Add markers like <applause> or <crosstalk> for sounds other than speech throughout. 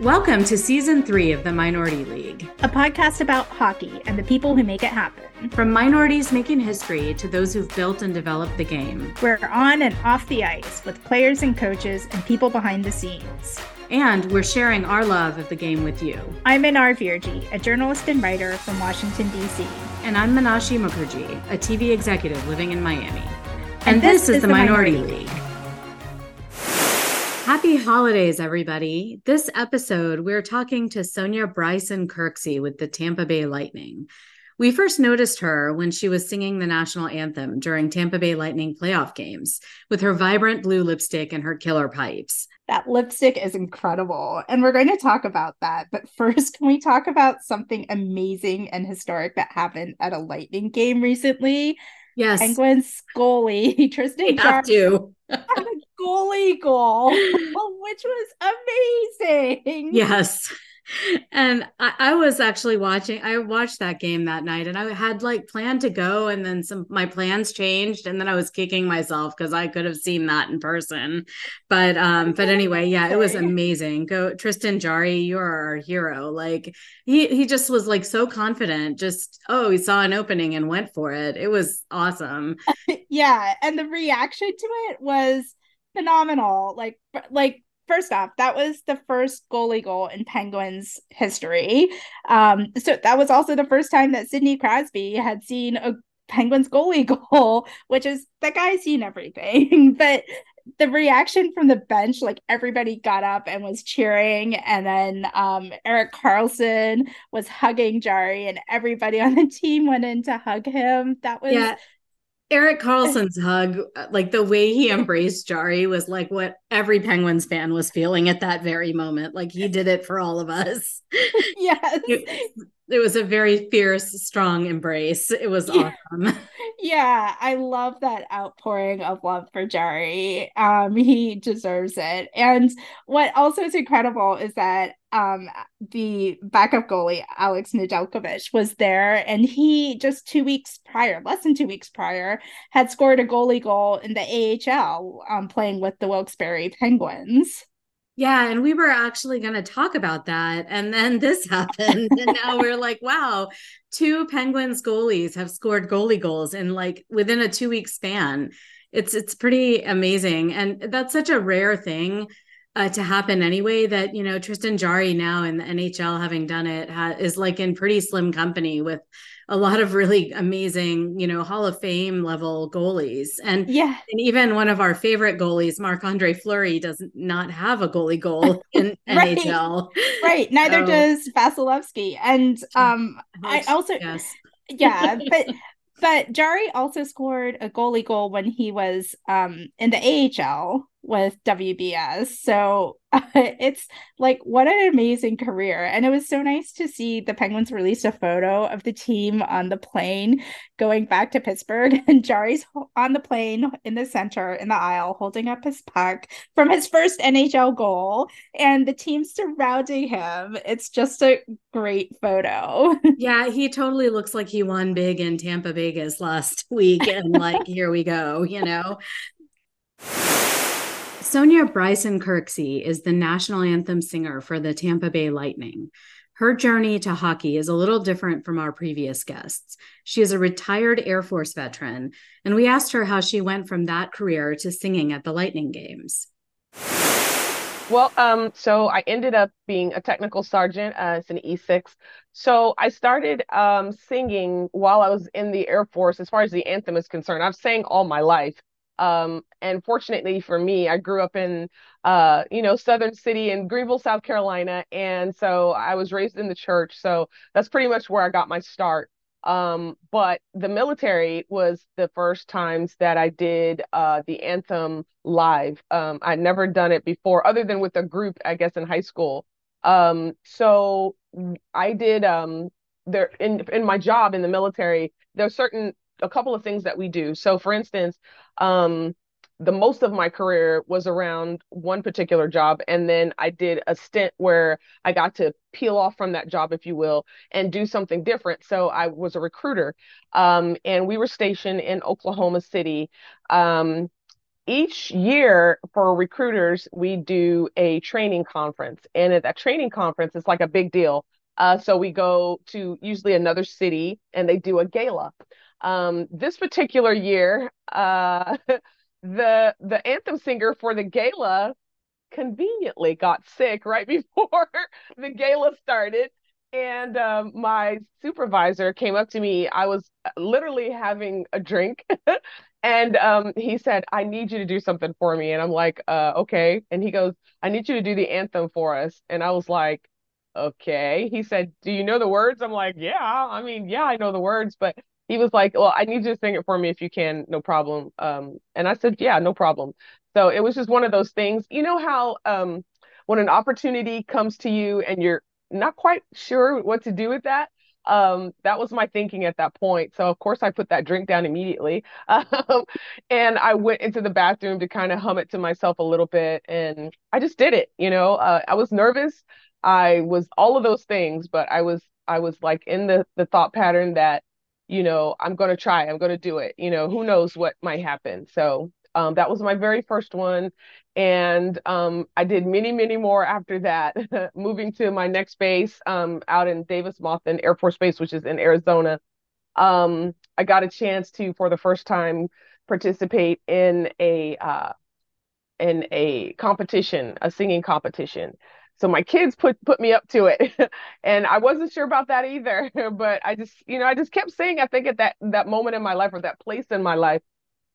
Welcome to season three of the Minority League, a podcast about hockey and the people who make it happen. From minorities making history to those who've built and developed the game. We're on and off the ice with players and coaches and people behind the scenes. And we're sharing our love of the game with you. I'm Anar Virji, a journalist and writer from Washington, D.C. And I'm Manashi Mukherjee, a TV executive living in Miami. And, and this, this, is, is the, the Minority, Minority League. League. Happy holidays, everybody. This episode, we're talking to Sonya Bryson Kirksey with the Tampa Bay Lightning. We first noticed her when she was singing the national anthem during Tampa Bay Lightning playoff games with her vibrant blue lipstick and her killer pipes. That lipstick is incredible. And we're going to talk about that. But <laughs> first, can we talk about something amazing and historic that happened at a Lightning game recently? Yes. Penguins <laughs> goalie, Tristan to goalie <laughs> goal, <laughs> <laughs> which was amazing. Yes. And I, I, was actually watching, I watched that game that night and I had like planned to go and then some my plans changed and then I was kicking myself because I could have seen that in person. But um, but anyway, yeah, it was amazing. Go Tristan Jarry, you're our hero. Like he he just was like so confident, just oh, he saw an opening and went for it. It was awesome. <laughs> yeah. And the reaction to it was phenomenal. Like like first off, that was the first goalie goal in Penguins history. Um, so that was also the first time that Sidney Crosby had seen a Penguins goalie <laughs> goal, which is that guy's seen everything. <laughs> but the reaction from the bench, like everybody got up and was cheering, and then um, Erik Karlsson was hugging Jarry, and everybody on the team went in to hug him. That was yeah. Erik Karlsson's <laughs> hug, like the way he embraced Jarry, was like what every Penguins fan was feeling at that very moment. Like he did it for all of us. <laughs> Yes. It, it was a very fierce, strong embrace. It was yeah. awesome. <laughs> Yeah, I love that outpouring of love for Jarry. Um, he deserves it. And what also is incredible is that um the backup goalie Alex Nedeljkovic was there and he just 2 weeks prior less than 2 weeks prior had scored a goalie goal in the AHL um playing with the Wilkes-Barre Penguins. Yeah, and we were actually going to talk about that and then this <laughs> happened and now we're like wow, two Penguins goalies have scored goalie goals in like within a 2 week span. It's it's pretty amazing and that's such a rare thing uh, to happen anyway that you know Tristan Jarry now in the NHL having done it ha- is like in pretty slim company with a lot of really amazing you know Hall of Fame level goalies. And yeah. and even one of our favorite goalies Marc Andre Fleury does not have a goalie goal <laughs> in right. NHL right. Neither so, does Vasilevskiy and <laughs> um I also yes. Yeah <laughs> but but Jarry also scored a goalie goal when he was um in the AHL with WBS. So uh, <laughs> it's like what an amazing career. And it was so nice to see the Penguins release a photo of the team on the plane going back to Pittsburgh <laughs> and Jarry's on the plane in the center in the aisle holding up his puck from his first NHL goal and the team surrounding him. It's just a great photo. <laughs> Yeah, he totally looks like he won big in Tampa Vegas last week and like here we go, you know. Sonya Bryson Kirksey is the national anthem singer for the Tampa Bay Lightning. Her journey to hockey is a little different from our previous guests. She is a retired Air Force veteran, and we asked her how she went from that career to singing at the Lightning games. Well, um, so I ended up being a technical sergeant as an E6. So I started um, singing while I was in the Air Force. As far as the anthem is concerned, I've sang all my life. Um, and fortunately for me, I grew up in, uh, you know, Southern City in Greenville, South Carolina. And so I was raised in the church. So that's pretty much where I got my start. Um, but the military was the first times that I did uh, the anthem live. Um, I'd never done it before, other than with a group, I guess, in high school. Um, so I did um, there in in my job in the military. There's certain a couple of things that we do. So, for instance, um, the most of my career was around one particular job and then i did a stint where i got to peel off from that job if you will and do something different so i was a recruiter um, and we were stationed in oklahoma city um, each year for recruiters, we do a training conference. And at that training conference, it's like a big deal. Uh, so we go to usually another city and they do a gala. Um, this particular year, uh, <laughs> the the anthem singer for the gala conveniently got sick right <laughs> before the gala started. And um, my supervisor came up to me. I was literally having a drink. <laughs> And um, he said i need you to do something for me. And i'm like uh, okay. And he goes i need you to do the anthem for us. And i was like okay. He said do you know the words? I'm like yeah i mean yeah i know the words but he was like well i need you to sing it for me if you can no problem um, and i said yeah no problem so it was just one of those things you know how um, when an opportunity comes to you and you're not quite sure what to do with that. Um, that was my thinking at that point. So of course I put that drink down immediately. <laughs> Um, and I went into the bathroom to kind of hum it to myself a little bit and I just did it, you know. Uh, I was nervous. I was all of those things, but I was I was like in the the thought pattern that, you know, I'm going to try. I'm going to do it. You know, who knows what might happen. So um, that was my very first one. And um, I did many, many more after that, <laughs> moving to my next base um, out in Davis Monthan Air Force Base, which is in Arizona. Um, I got a chance to, for the first time, participate in a uh, in a competition, a singing competition. So my kids put put me up to it, <laughs> and I wasn't sure about that either. <laughs> But I just, you know, I just kept saying, I think at that that moment in my life or that place in my life,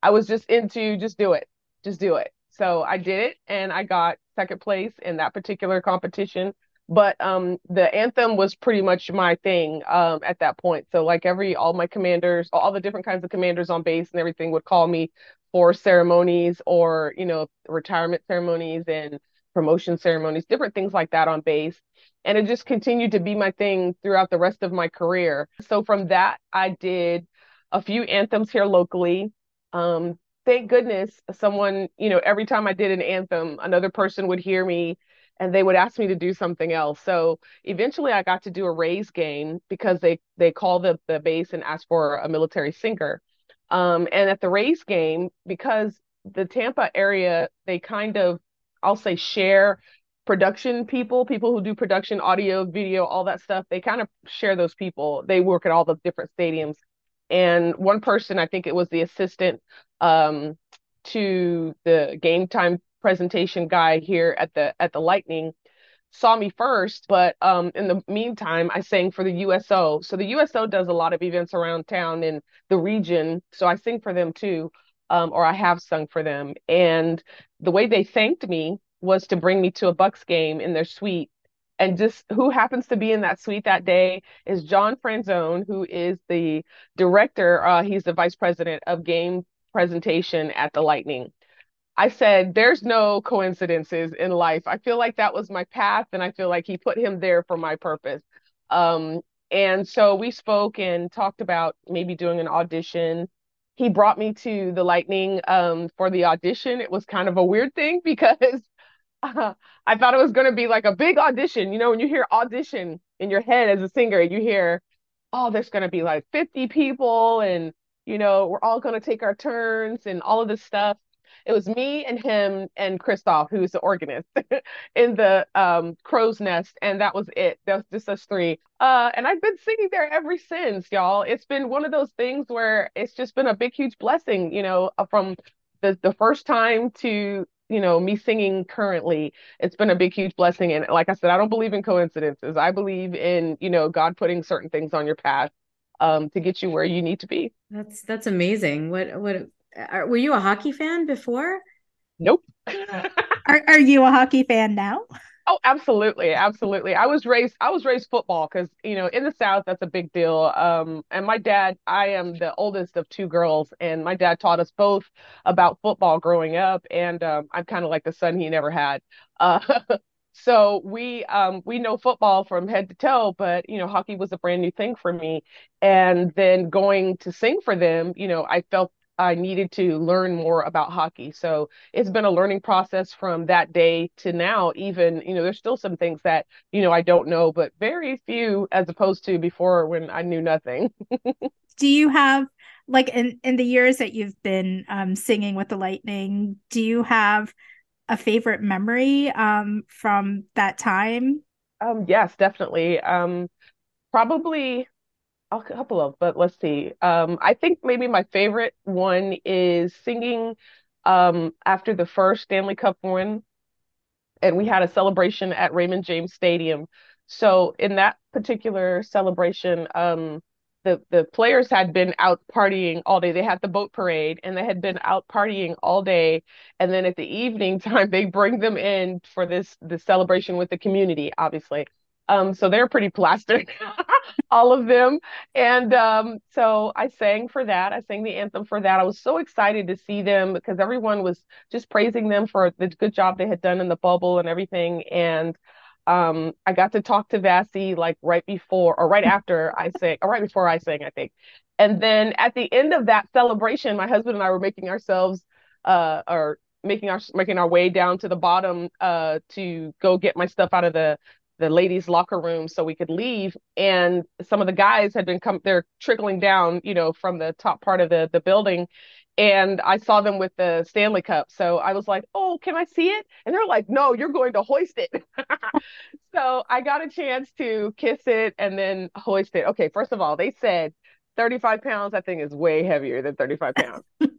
I was just into just do it, just do it. So I did it and I got second place in that particular competition. But um, the anthem was pretty much my thing um, at that point. So like every all my commanders, all the different kinds of commanders on base and everything would call me for ceremonies or you know retirement ceremonies and promotion ceremonies, different things like that on base. And it just continued to be my thing throughout the rest of my career. So from that, I did a few anthems here locally. Um, thank goodness someone, you know, every time I did an anthem, another person would hear me and they would ask me to do something else. So eventually I got to do a Rays game because they they call the the base and ask for a military singer. Um, and at the Rays game, because the Tampa area, they kind of, I'll say, share production people, people who do production, audio, video, all that stuff. They kind of share those people. They work at all the different stadiums and one person i think it was the assistant um, to the game time presentation guy here at the at the lightning saw me first but um, in the meantime i sang for the uso so the uso does a lot of events around town in the region so i sing for them too um, or i have sung for them and the way they thanked me was to bring me to a Bucs game in their suite and just who happens to be in that suite that day is John Franzone, who is the director. Uh, he's the vice president of game presentation at the Lightning. I said, there's no coincidences in life. I feel like that was my path, and I feel like he put him there for my purpose. Um, and so we spoke and talked about maybe doing an audition. He brought me to the Lightning um, for the audition. It was kind of a weird thing <laughs> because uh, I thought it was going to be like a big audition. You know, when you hear audition in your head as a singer, you hear, oh, there's going to be like 50 people and, you know, we're all going to take our turns and all of this stuff. It was me and him and Christoph, who's the organist, <laughs> in the um, crow's nest, and that was it. That was just us three. Uh, and I've been singing there ever since, y'all. It's been one of those things where it's just been a big, huge blessing, you know, uh, from the the first time to you know me singing currently it's been a big huge blessing and like i said i don't believe in coincidences i believe in you know god putting certain things on your path um to get you where you need to be that's that's amazing what what are, were you a hockey fan before nope <laughs> are, are you a hockey fan now Oh, absolutely, absolutely. I was raised I was raised football because you know in the South that's a big deal. Um, and my dad, I am the oldest of two girls, and my dad taught us both about football growing up, and um, I'm kind of like the son he never had. Uh, <laughs> so we um we know football from head to toe, but you know hockey was a brand new thing for me, and then going to sing for them, you know I felt I needed to learn more about hockey. So it's been a learning process from that day to now. Even, you know, there's still some things that, you know, I don't know, but very few as opposed to before when I knew nothing. <laughs> do you have like in in the years that you've been um, singing with the lightning do you have a favorite memory um, from that time um, yes definitely um, probably a couple of but let's see um, i think maybe my favorite one is singing um, after the first stanley cup win and we had a celebration at raymond james stadium so in that particular celebration um, the the players had been out partying all day. They had the boat parade and they had been out partying all day. And then at the evening <laughs> time, they bring them in for this the celebration with the community, obviously. Um, so they're pretty plastered, <laughs> all of them. And um, so I sang for that. I sang the anthem for that. I was so excited to see them because everyone was just praising them for the good job they had done in the bubble and everything. And um, I got to talk to Vasi like right before or right after I sang, or right before I sang, I think. And then at the end of that celebration, my husband and I were making ourselves, uh, or making our making our way down to the bottom, uh, to go get my stuff out of the the ladies' locker room so we could leave. And some of the guys had been come, they're trickling down, you know, from the top part of the the building, and I saw them with the Stanley Cup. So I was like, "Oh, can I see it?" And they're like, "No, you're going to hoist it." <laughs> so I got a chance to kiss it and then hoist it. Okay, first of all, they said 35 pounds. I think is way heavier than 35 pounds. <laughs>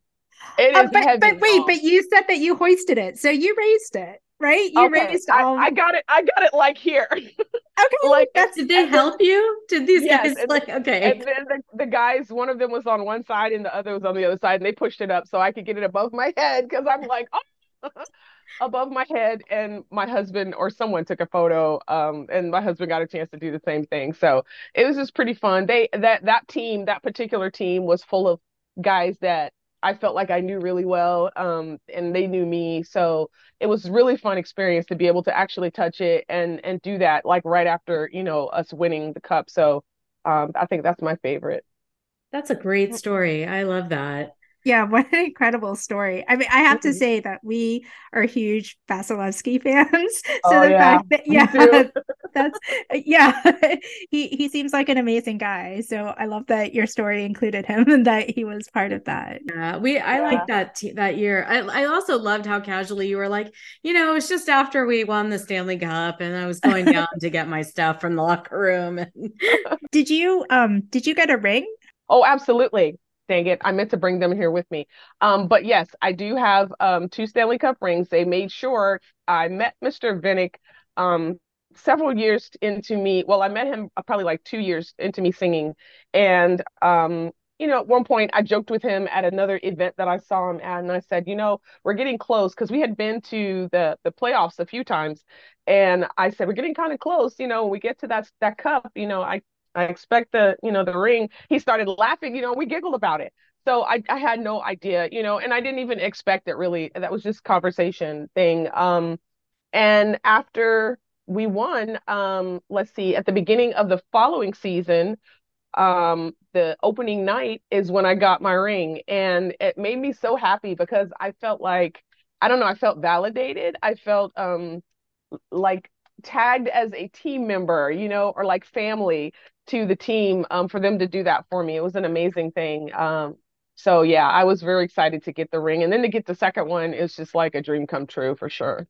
It uh, uh, but, heavy. But wait, but you said that you hoisted it, so you raised it right? You okay. raised all. I, I, got it. I got it like here. <laughs> okay. like that's. Did they help you? Did these yes, guys like? Okay. And then the, the guys, one of them was on one side and the other was on the other side, and they pushed it up so I could get it above my head because I'm like, oh. <laughs> above my head and my husband or someone took a photo um and my husband got a chance to do the same thing so it was just pretty fun they that that team that particular team was full of guys that I felt like I knew really well, um, and they knew me. So it was really fun experience to be able to actually touch it and and do that like right after you know us winning the cup. So um, I think that's my favorite. That's a great story. I love that. Yeah, <laughs> what an incredible story. I mean, I have mm-hmm. to say that we are huge Vasilevskiy fans. <laughs> So oh, the yeah. fact that yeah, <laughs> that's yeah, he he seems like an amazing guy. So I love that your story included him and that he was part of that. Yeah, we I yeah. like that t- that year. I I also loved how casually you were like, you know, it was just after we won the Stanley Cup and I was going down to get my stuff from the locker room. did you um did you get a ring? Oh, absolutely dang it, I meant to bring them here with me. Um, but yes, I do have um, two Stanley Cup rings. They made sure I met Mr. Vinik um, several years into me. Well, I met him uh, probably like two years into me singing. And, um, you know, at one point I joked with him at another event that I saw him at, and I said, you know, we're getting close because we had been to the the playoffs a few times, and I said we're getting kind of close. You know, when we get to that that cup, you know, I I expect the, you know, the ring. He started laughing, you know, we giggled about it. So I, I had no idea, you know, and I didn't even expect it really. That was just conversation thing. Um, and after we won, um, let's see, at the beginning of the following season, um, the opening night is when I got my ring. And it made me so happy because I felt like, I don't know, I felt validated. I felt um like tagged as a team member, you know, or like family to the team um, for them to do that for me. It was an amazing thing. Um, so yeah, I was very excited to get the ring, and then to get the second one is just like a dream come true for sure.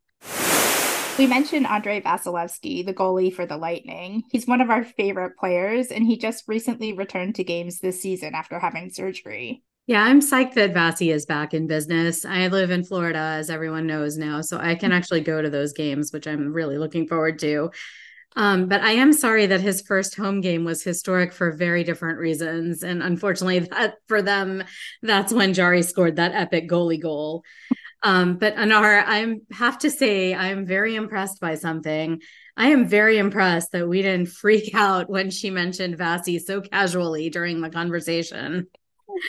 We mentioned Andrei Vasilevskiy, the goalie for the Lightning. He's one of our favorite players, and he just recently returned to games this season after having surgery. Yeah, I'm psyched that Vasi is back in business. I live in Florida, as everyone knows now, so I can actually go to those games, which I'm really looking forward to. Um, but I am sorry that his first home game was historic for very different reasons. And unfortunately, <laughs> that for them, that's when Jarry scored that epic goalie goal. Um, but Anar, I have to say, I'm very impressed by something. I am very impressed that we didn't <laughs> freak out when she mentioned Vasi so casually during the conversation.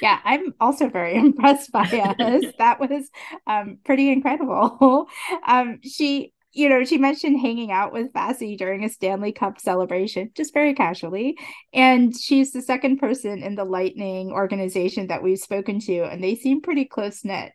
Yeah, I'm also very <laughs> impressed by us. <laughs> that was um, pretty incredible. <laughs> Um, she you know, she mentioned hanging out with Vasi during a Stanley Cup celebration, just very casually. And she's the second person in the Lightning organization that we've spoken to, and they seem pretty close knit.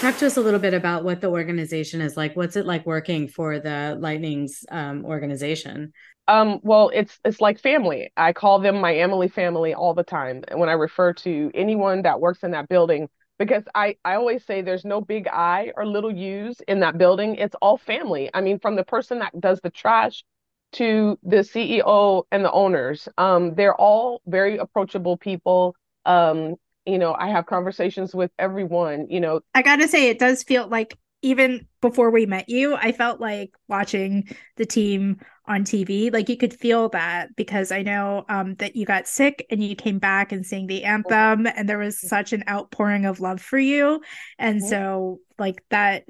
Talk to us a little bit about what the organization is like. What's it like working for the Lightning's um, organization? Um, well, it's it's like family. I call them my Emily family all the time. When I refer to anyone that works in that building, because I, I always say there's no big I or little U's in that building. It's all family. I mean, from the person that does the trash to the CEO and the owners, um, they're all very approachable people. Um, you know, I have conversations with everyone, you know. I gotta say, it does feel like even before we met you, I felt like watching the team on TV. Like you could feel that because I know um, that you got sick and you came back and sang the anthem, and there was such an outpouring of love for you. And so, like that,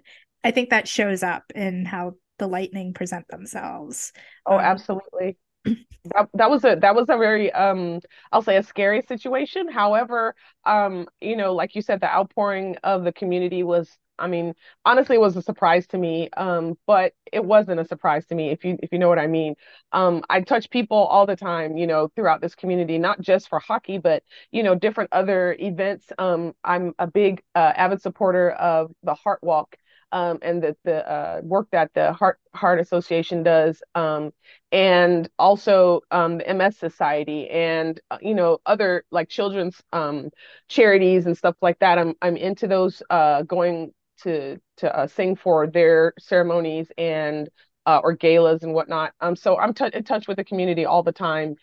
I think that shows up in how the Lightning present themselves. Oh, um, absolutely. That, that was a that was a very um I'll say a scary situation. However, um you know, like you said, the outpouring of the community was I mean, honestly, it was a surprise to me, um, but it wasn't a surprise to me if you if you know what I mean. Um, I touch people all the time, you know, throughout this community, not just for hockey, but you know, different other events. Um, I'm a big uh, avid supporter of the Heart Walk. Um, and the the uh, work that the Heart Heart Association does, um, and also um, the MS Society, and uh, you know other like children's um, charities and stuff like that. I'm I'm into those uh, going to to uh, sing for their ceremonies and uh, or galas and whatnot. Um, so I'm t- in touch with the community all the time.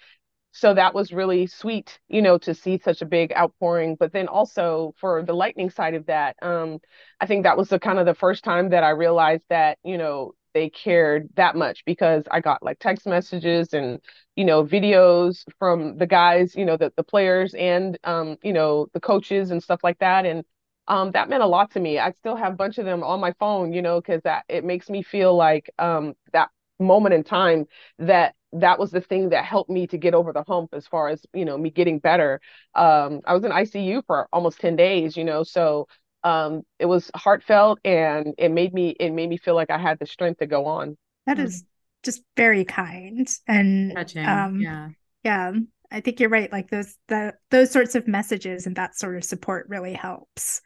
So that was really sweet, you know, to see such a big outpouring. But then also for the lightning side of that, um, I think that was the kind of the first time that I realized that, you know, they cared that much because I got like text messages and you know videos from the guys, you know, the the players and um, you know the coaches and stuff like that, and um, that meant a lot to me. I still have a bunch of them on my phone, you know, because that it makes me feel like um, that moment in time that that was the thing that helped me to get over the hump as far as you know me getting better. Um, I was in ICU for almost ten days, you know, so um, it was heartfelt and it made me it made me feel like I had the strength to go on. That is just very kind and Touching. Um, yeah, yeah. I think you're right. Like those the those sorts of messages and that sort of support really helps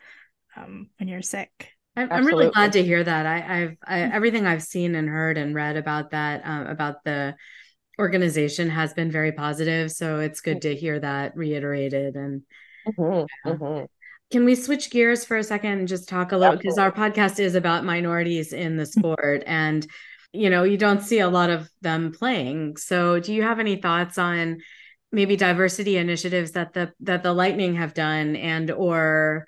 um, when you're sick. I'm, I'm really glad to hear that. I, have mm-hmm. everything I've seen and heard and read about that um, about the organization has been very positive. So it's good to hear that reiterated. And mm-hmm, mm-hmm. can we switch gears for a second and just talk a little because our podcast is about minorities in the sport and you know you don't see a lot of them playing. So do you have any thoughts on maybe diversity initiatives that the that the Lightning have done and or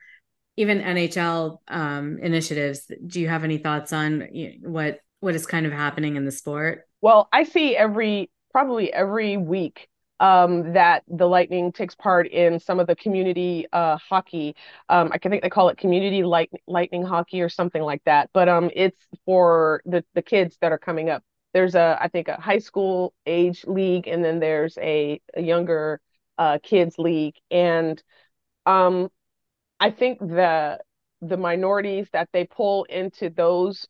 even NHL um, initiatives. Do you have any thoughts on what what is kind of happening in the sport? Well, I see every probably every week um, that the Lightning takes part in some of the community uh, hockey. Um, I think they call it community light, lightning hockey or something like that. But um, it's for the the kids that are coming up there's a I think a high school age league and then there's a, a younger uh, kids league and um, I think the the minorities that they pull into those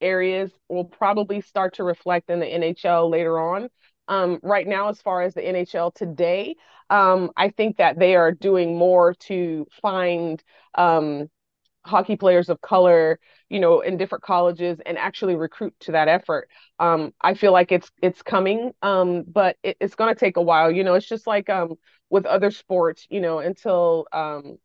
areas will probably start to reflect in the NHL later on. Um, right now, as far as the NHL today, um, I think that they are doing more to find um, hockey players of color you know in different colleges and actually recruit to that effort um, i feel like it's it's coming um, but it, it's going to take a while you know it's just like um, with other sports you know until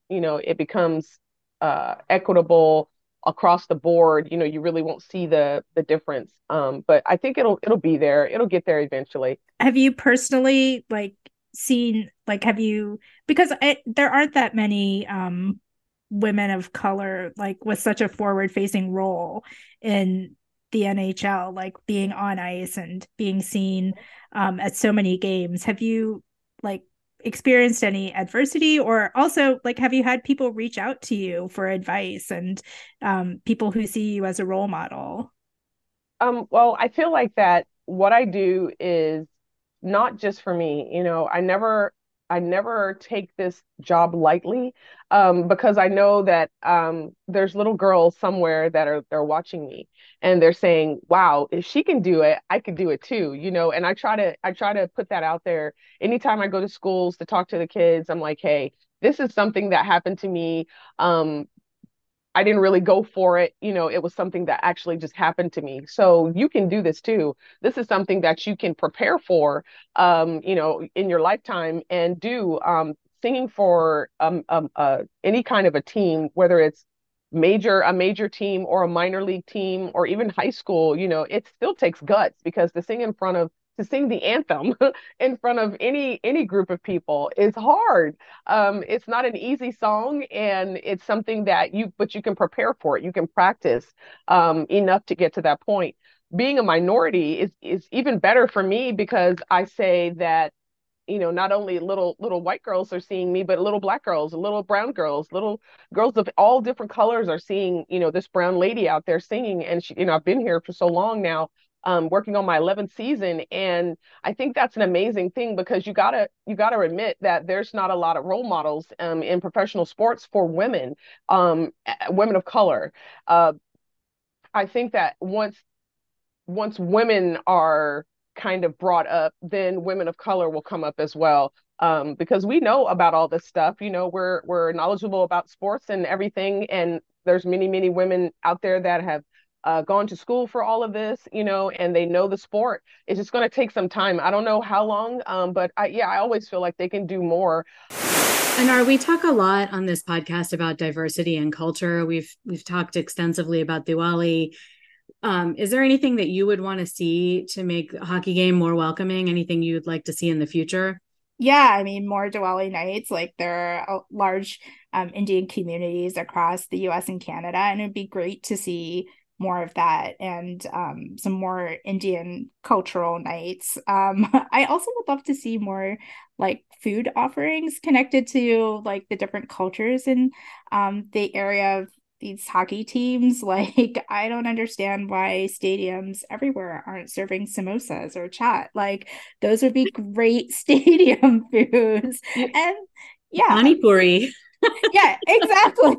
you know it becomes uh, equitable across the board you know you really won't see the the difference. Um, but i think it'll it'll be there. It'll get there eventually. Have you personally like seen like have you because it, there aren't that many um women of color like with such a forward facing role in the NHL, like being on ice and being seen um, at so many games. Have you like experienced any adversity or also like have you had people reach out to you for advice and um, people who see you as a role model? Um, well, I feel like that what I do is not just for me. You know, I never I never take this job lightly um, because I know that um, there's little girls somewhere that are they're watching me and they're saying, "Wow, if she can do it, I could do it too." You know, and I try to I try to put that out there. Anytime I go to schools to talk to the kids, I'm like, "Hey, this is something that happened to me. Um, I didn't really go for it. You know, it was something that actually just happened to me. So you can do this too. This is something that you can prepare for, um, you know, in your lifetime and do. Um, singing for um, um, uh, any kind of a team, whether it's major a major team or a minor league team or even high school, you know, it still takes guts because to sing in front of to sing the anthem <laughs> in front of any any group of people is hard. Um, it's not an easy song, and it's something that you but you can prepare for it. You can practice um, enough to get to that point. Being a minority is is even better for me because I say that you know not only little little white girls are seeing me but little black girls little brown girls little girls of all different colors are seeing you know this brown lady out there singing and she you know i've been here for so long now um, working on my 11th season and i think that's an amazing thing because you gotta you gotta admit that there's not a lot of role models um, in professional sports for women um, women of color. Uh, i think that once once women are kind of brought up then women of color will come up as well. Um, because we know about all this stuff you know we're we're knowledgeable about sports and everything and there's many many women out there that have uh, gone to school for all of this, you know, and they know the sport. It's just going to take some time. I don't know how long, um, but I, yeah, I always feel like they can do more. And are we talk a lot on this podcast about diversity and culture? We've we've talked extensively about Diwali. Um, is there anything that you would want to see to make the hockey game more welcoming? Anything you'd like to see in the future? Yeah, I mean, more Diwali nights. Like there are large um, Indian communities across the U.S. and Canada, and it'd be great to see more of that and um, some more Indian cultural nights. Um, <laughs> I also would love to see more like food offerings connected to like the different cultures in um, the area of these hockey teams. <laughs> Like, I don't understand why stadiums everywhere aren't serving samosas or chat. Like, those would be great <laughs> stadium foods. And yeah, Pani puri yeah, exactly.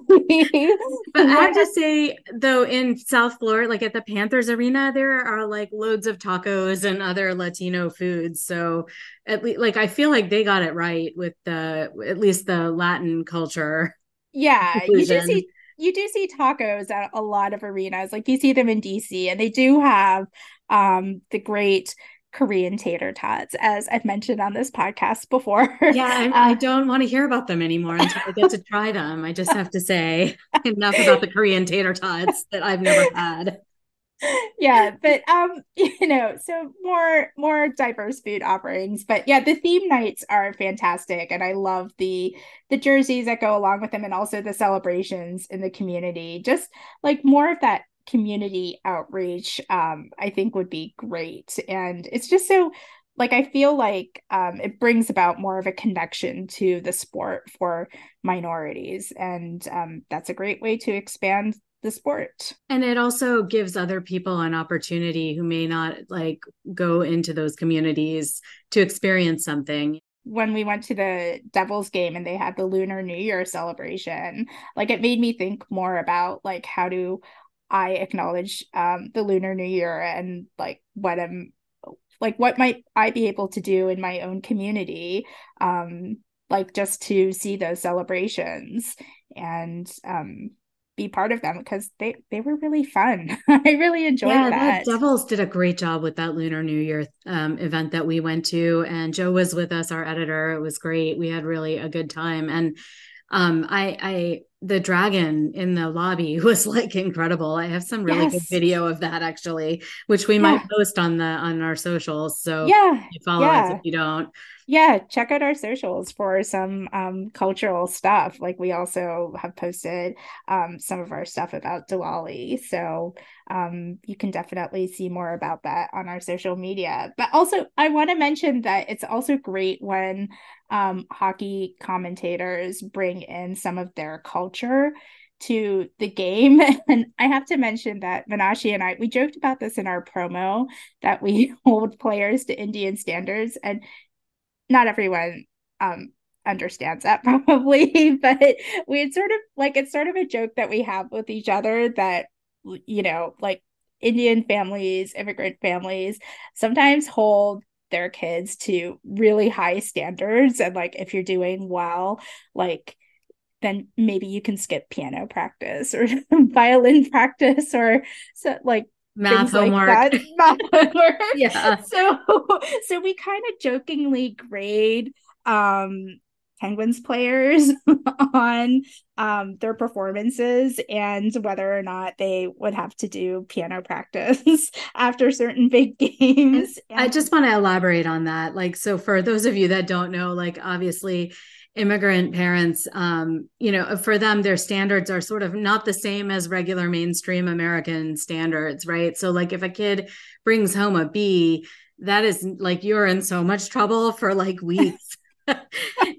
but I have to say, though, in South Florida, like at the Panthers arena, there are like loads of tacos and other Latino foods. So at least, like, I feel like they got it right with the at least the Latin culture. Yeah, you do see you do see tacos at a lot of arenas. Like you see them in DC, and they do have um the great Korean tater tots, as I've mentioned on this podcast before. <laughs> Yeah, I, I don't want to hear about them anymore until I get to try them. I just have to say <laughs> enough about the Korean tater tots that I've never had. Yeah, but um, <laughs> you know, so more more diverse food offerings. But yeah, the theme nights are fantastic, and I love the the jerseys that go along with them, and also the celebrations in the community. Just like more of that community outreach um, i think would be great. And it's just so like i feel like um, it brings about more of a connection to the sport for minorities. And um, that's a great way to expand the sport. And it also gives other people an opportunity who may not like go into those communities to experience something. When we went to the Devils game and they had the Lunar New Year celebration, like it made me think more about like how do I acknowledge um, the Lunar New Year and like what I'm like what might I be able to do in my own community, um, like just to see those celebrations and um, be part of them because they they were really fun. <laughs> I really enjoyed yeah, that. The Devils did a great job with that Lunar New Year um, event that we went to, and Joe was with us, our editor. It was great. We had really a good time, and um, I I the dragon in the lobby <laughs> was like incredible. I have some really yes. good video of that actually, which we yeah. might post on the on our socials. So yeah, follow yeah. us if you don't yeah check out our socials for some um, cultural stuff like we also have posted um, some of our stuff about diwali so um, you can definitely see more about that on our social media but also i want to mention that it's also great when um, hockey commentators bring in some of their culture to the game. <laughs> And I have to mention that Manashi and I, we joked about this in our promo that we <laughs> hold players to Indian standards. And not everyone um, understands that <laughs> probably, but we had sort of like it's sort of a joke that we have with each other that you know, like Indian families, immigrant families sometimes hold their kids to really high standards and like if you're doing well, like then maybe you can skip piano practice or <laughs> violin practice or so like math homework. Like <laughs> math homework. yeah. <laughs> So so we kind of jokingly grade um Penguins players <laughs> on um, their performances and whether or not they would have to do piano practice after certain big games. And I just want to elaborate on that. Like, so for those of you that don't know, like, obviously, immigrant parents, um, you know, for them, their standards are sort of not the same as regular mainstream American standards, right? So, like, if a kid brings home a B, that is like you're in so much trouble for like <laughs> weeks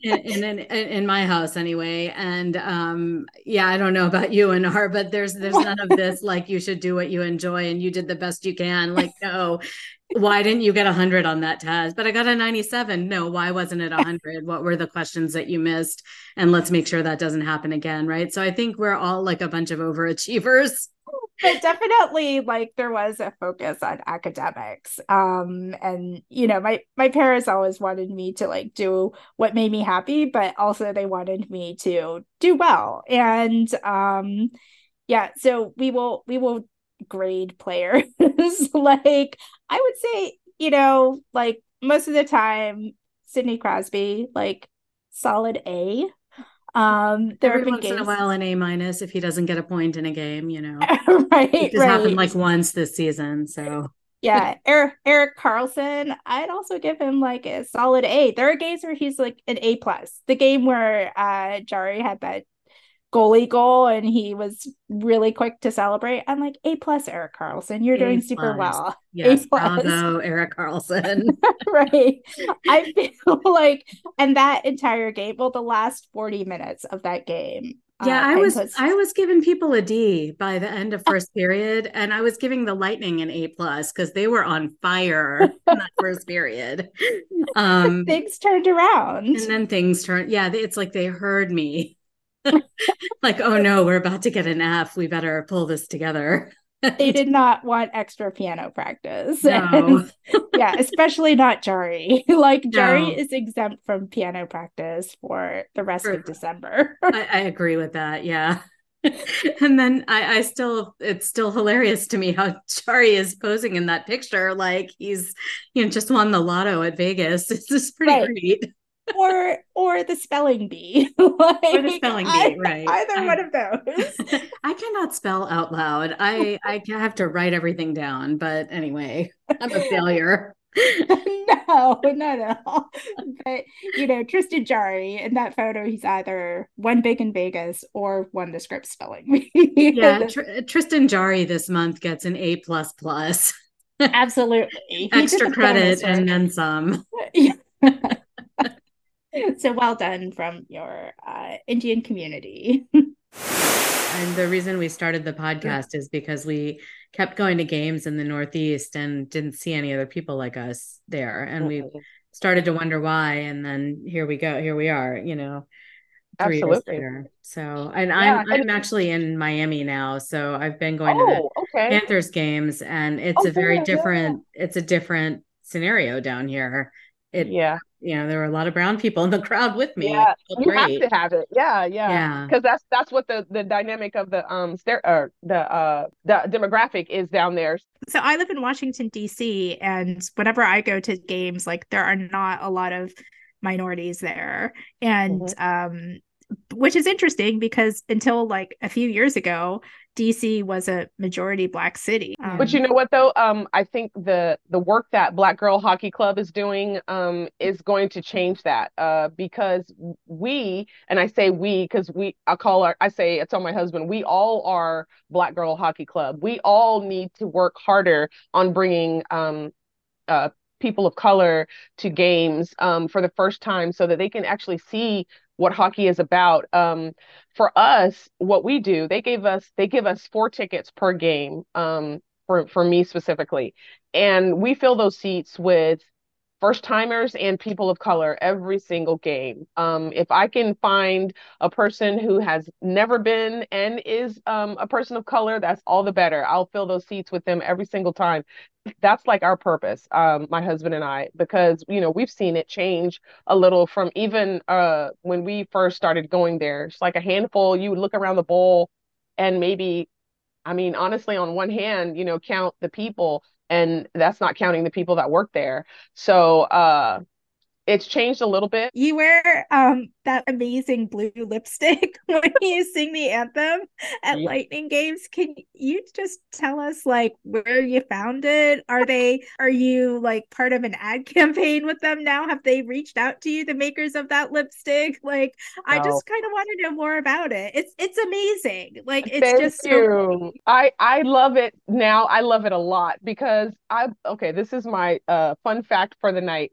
in, in, in my house anyway and um yeah i don't know about you and her but there's there's none of this like you should do what you enjoy and you did the best you can like no why didn't you get a 100 on that test? But i got a 97 no why wasn't it a 100 what were the questions that you missed? And let's make sure that doesn't happen again right? So i think we're all like a bunch of overachievers. But definitely like there was a focus on academics. Um and you know my my parents always wanted me to like do what made me happy but also they wanted me to do well. And um yeah so we will we will grade players <laughs> like i would say you know like most of the time sidney crosby like solid a um, there Every once games... in a while an A minus if he doesn't get a point in a game, you know. <laughs> right. It just right. happened like once this season. So yeah, Eric Erik Karlsson, I'd also give him like a solid A. There are games where he's like an A plus. The game where uh Jarry had that goalie goal and he was really quick to celebrate. I'm like, A plus Erik Karlsson, You're a doing plus. super well. <laughs> Yes, A plus. bravo, Erik Karlsson. <laughs> right. I feel <laughs> like and that entire game, well, the last 40 minutes of that game. Yeah, uh, I was. I was giving people a D by the end of first period, and I was giving the Lightning an A plus because they were on fire in that first period. Um, things turned around, and then things turned. Yeah, it's like they heard me <laughs> like, oh no, we're about to get an F. We better pull this together. they did <laughs> not want extra piano practice. No. <laughs> yeah, especially not Jarry. like no. is exempt from piano practice for the rest for, of December. I, I, agree with that. Yeah. and then I, I still it's still hilarious to me how Jarry is posing in that picture like he's you know just won the lotto at Vegas. This is pretty right. great or or the spelling bee. like, <laughs> or the spelling bee, I, right? Either I, one of those. <laughs> I cannot spell out loud. I I <laughs> have to write everything down. But anyway, I'm a failure. no, not at all. But you know, Tristan Jarry in that photo, he's either won big in Vegas or won the script spelling. yeah, Tr- Tristan Jarry this month gets an A plus plus. Absolutely, extra credit and then some. <laughs> so well done from your uh, Indian community. and the reason we started the podcast is because we kept going to games in the Northeast and didn't see any other people like us there. And we started to wonder why. And then here we go. Here we are, you know, three Absolutely. years later. So, and yeah, I'm, I'm actually in Miami now. So I've been going oh, to the okay. Panthers games and it's oh, a very yeah, different, yeah. it's a different scenario down here. It, yeah you know there were a lot of brown people in the <laughs> crowd with me yeah you great. have to have it yeah yeah because yeah. that's that's what the the dynamic of the um stair or the uh the demographic is down there so i live in washington dc and whenever i go to games like there are not a lot of minorities there and mm-hmm. um which is interesting because until like a few years ago DC was a majority black city. Um, but you know what though? Um, I think the the work that Black Girl Hockey Club is doing um, is going to change that uh, because we and I say we because we I call our I say I tell my husband we all are Black Girl Hockey Club. We all need to work harder on bringing um, uh, people of color to games um, for the first time so that they can actually see what hockey is about. Um, for us, what we do, they gave us they give us four tickets per game. Um, for for me specifically, and we fill those seats with first timers and people of color every single game. Um, if I can find a person who has never been and is um, a person of color, that's all the better. I'll fill those seats with them every single time. That's like our purpose, um, my husband and I, because you know we've seen it change a little from even uh, when we first started going there. It's like a handful. You would look around the bowl, and maybe, I mean, honestly, on one hand, you know, count the people and that's not counting the people that work there. So uh it's changed a little bit. You wear um that amazing blue lipstick <laughs> when you sing the anthem at yeah. Lightning Games. Can you just tell us like where you found it? Are they are you like part of an ad campaign with them now? Have they reached out to you, the makers of that lipstick? <laughs> Like no. I just kind of want to know more about it. It's it's amazing. Like it's Thank just you. So- I I love it now. I love it a lot because I okay, this is my uh fun fact for the night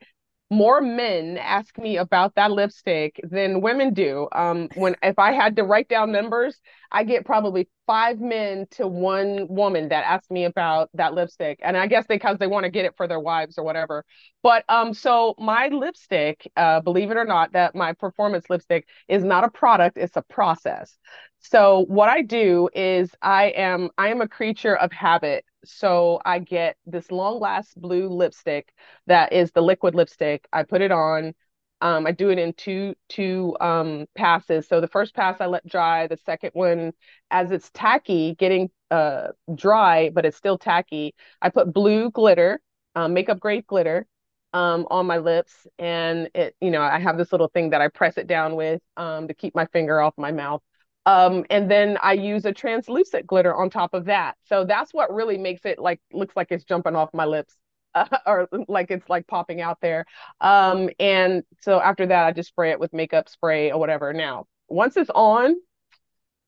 more men ask me about that lipstick than women do. Um, when if I had to write down numbers, I get probably five men to one woman that ask me about that lipstick, and I guess because they want to get it for their wives or whatever. But um, so my lipstick, uh, believe it or not, that my performance lipstick is not a product; it's a process. So what I do is I am I am a creature of habit. So I get this long last blue lipstick that is the liquid lipstick. I put it on. Um, I do it in two two um, passes. So the first pass I let dry. The second one, as it's tacky, getting uh, dry, but it's still tacky. I put blue glitter, um, makeup grade glitter, um, on my lips, and it, you know, I have this little thing that I press it down with um, to keep my finger off my mouth. Um, and then I use a translucent glitter on top of that. So that's what really makes it like looks like it's jumping off my lips. Uh, <laughs> or like it's like popping out there. Um, and so after that, I just spray it with makeup spray or whatever. Now, once it's on,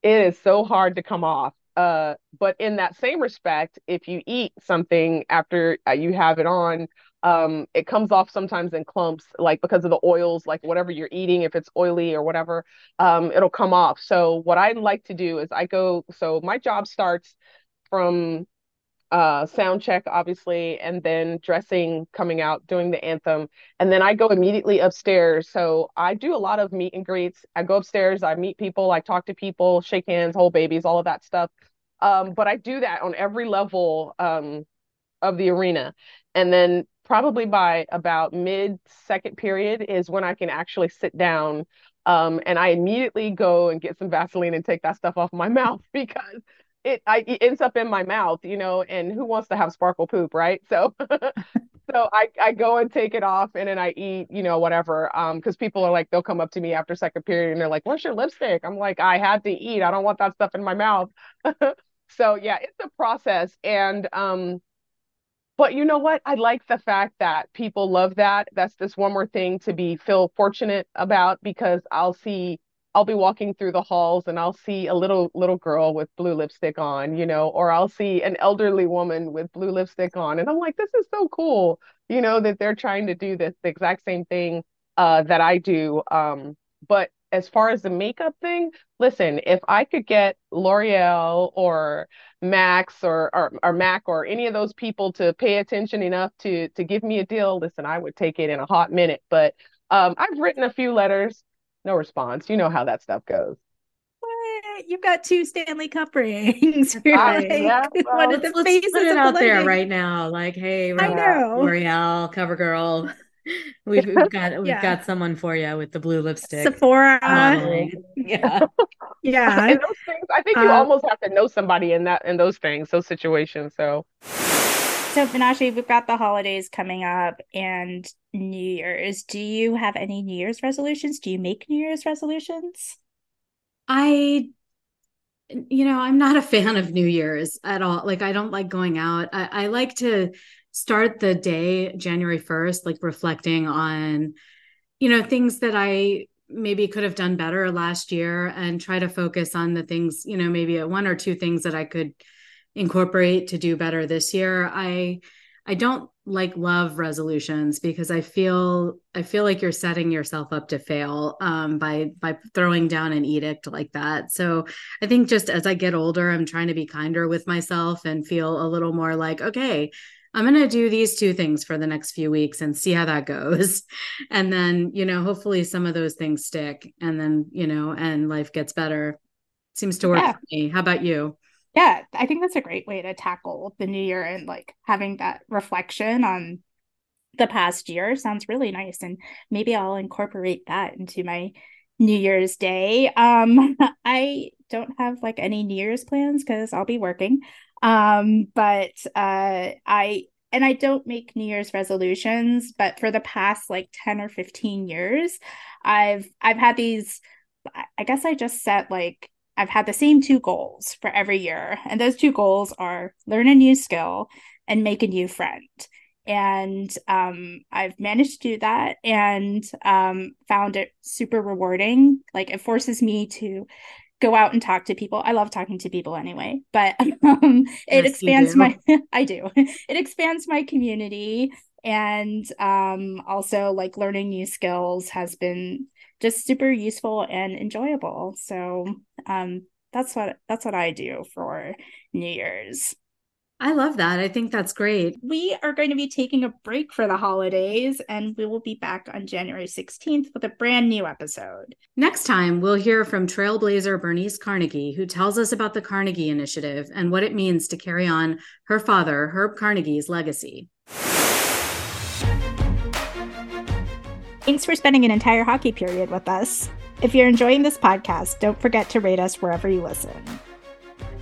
it is so hard to come off. Uh, but in that same respect, if you eat something after uh, you have it on, um, it comes off sometimes in clumps, like because of the oils, like whatever you're eating, if it's oily or whatever, um, it'll come off. So what I like to do is I go, so my job starts from uh sound check obviously and then dressing coming out doing the anthem and then i go immediately upstairs. So i do a lot of meet and greets. I go upstairs i meet people i talk to people shake hands hold babies all of that stuff. Um but i do that on every level um of the arena. And then probably by about mid second period is when I can actually sit down um, and I immediately go and get some Vaseline and take that stuff off my <laughs> mouth because it, I, it ends up in my mouth, you know, and who wants to have sparkle poop, right? So, <laughs> so I, I go and take it off and then I eat, you know, whatever. Um, cause people are like, they'll come up to me after second period and they're like, where's your lipstick? I'm like, I had to eat. I don't want that stuff in my mouth. <laughs> so yeah, it's a process. And, um, but you know what? I like the fact that people love that. That's just one more thing to be feel fortunate about because I'll see I'll be walking through the halls and I'll see a little little girl with blue lipstick on, you know, or I'll see an elderly woman with blue lipstick on and I'm like this is so cool, you know, that they're trying to do this the exact same thing uh, that I do um, but as far as the makeup thing, listen, if I could get L'Oreal or Max or, or or Mac or any of those people to pay attention enough to to give me a deal, listen, I would take it in a hot minute. But um, I've written a few letters, no response. You know how that stuff goes. What? You've got two Stanley Cup rings. <laughs> You're I, like, yeah, <laughs> well, one of the faces put it out there right now. Like, hey, I know L'Oreal, CoverGirl. <laughs> We've, we've got we've yeah. got someone for you with the blue lipstick. Sephora. Yeah. <laughs> yeah. <laughs> And those things, I think you um, almost have to know somebody in that in those things, those situations. So so Manashi, we've got the holidays coming up and New Year's. Do you have any New Year's resolutions? Do you make New Year's resolutions? I you know, I'm not a fan of New Year's at all. Like I don't like going out. I, I like to start the day January 1st like reflecting on you know things that I maybe could have done better last year and try to focus on the things you know maybe one or two things that I could incorporate to do better this year. I I don't like love resolutions because I feel I feel like you're setting yourself up to fail um, by by throwing down an edict like that. So I think just as I get older, I'm trying to be kinder with myself and feel a little more like, okay, I'm going to do these two things for the next few weeks and see how that goes. <laughs> And then, you know, hopefully some of those things stick and then, you know, and life gets better. Seems to work yeah. for me. How about you? Yeah, I think that's a great way to tackle the new year and like having that reflection on the past year sounds really nice and maybe I'll incorporate that into my New Year's Day. Um <laughs> I don't have like any New Year's plans cuz I'll be working. Um but uh I and I don't make New Year's resolutions, but for the past like 10 or 15 years, I've I've had these I guess I just set like I've had the same two goals for every year. And those two goals are learn a new skill and make a new friend and um, I've managed to do that and um, found it super rewarding. Like it forces me to go out and talk to people. I love talking to people anyway, but <laughs> um, it yes, expands my <laughs> I do. <laughs> It expands my community and um, also like learning new skills has been just super useful and enjoyable. So um, that's what that's what I do for New Year's. I love that. I think that's great. We are going to be taking a break for the holidays and we will be back on January 16th with a brand new episode. Next time, we'll hear from Trailblazer Bernice Carnegie, who tells us about the Carnegie Initiative and what it means to carry on her father, Herb Carnegie's legacy. Thanks for spending an entire hockey period with us. If you're enjoying this podcast, don't forget to rate us wherever you listen.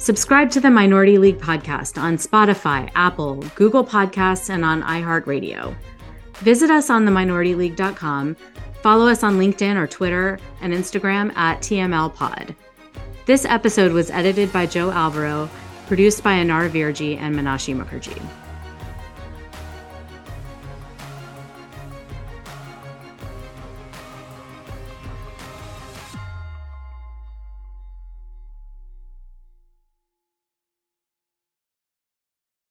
Subscribe to the Minority League podcast on Spotify, Apple, Google Podcasts, and on iHeartRadio. Visit us on theminoritylEague.com. Follow us on LinkedIn or Twitter and Instagram at TMLPod. This episode was edited by Joe Alvaro, produced by Anar Virji and Manashi Mukherjee.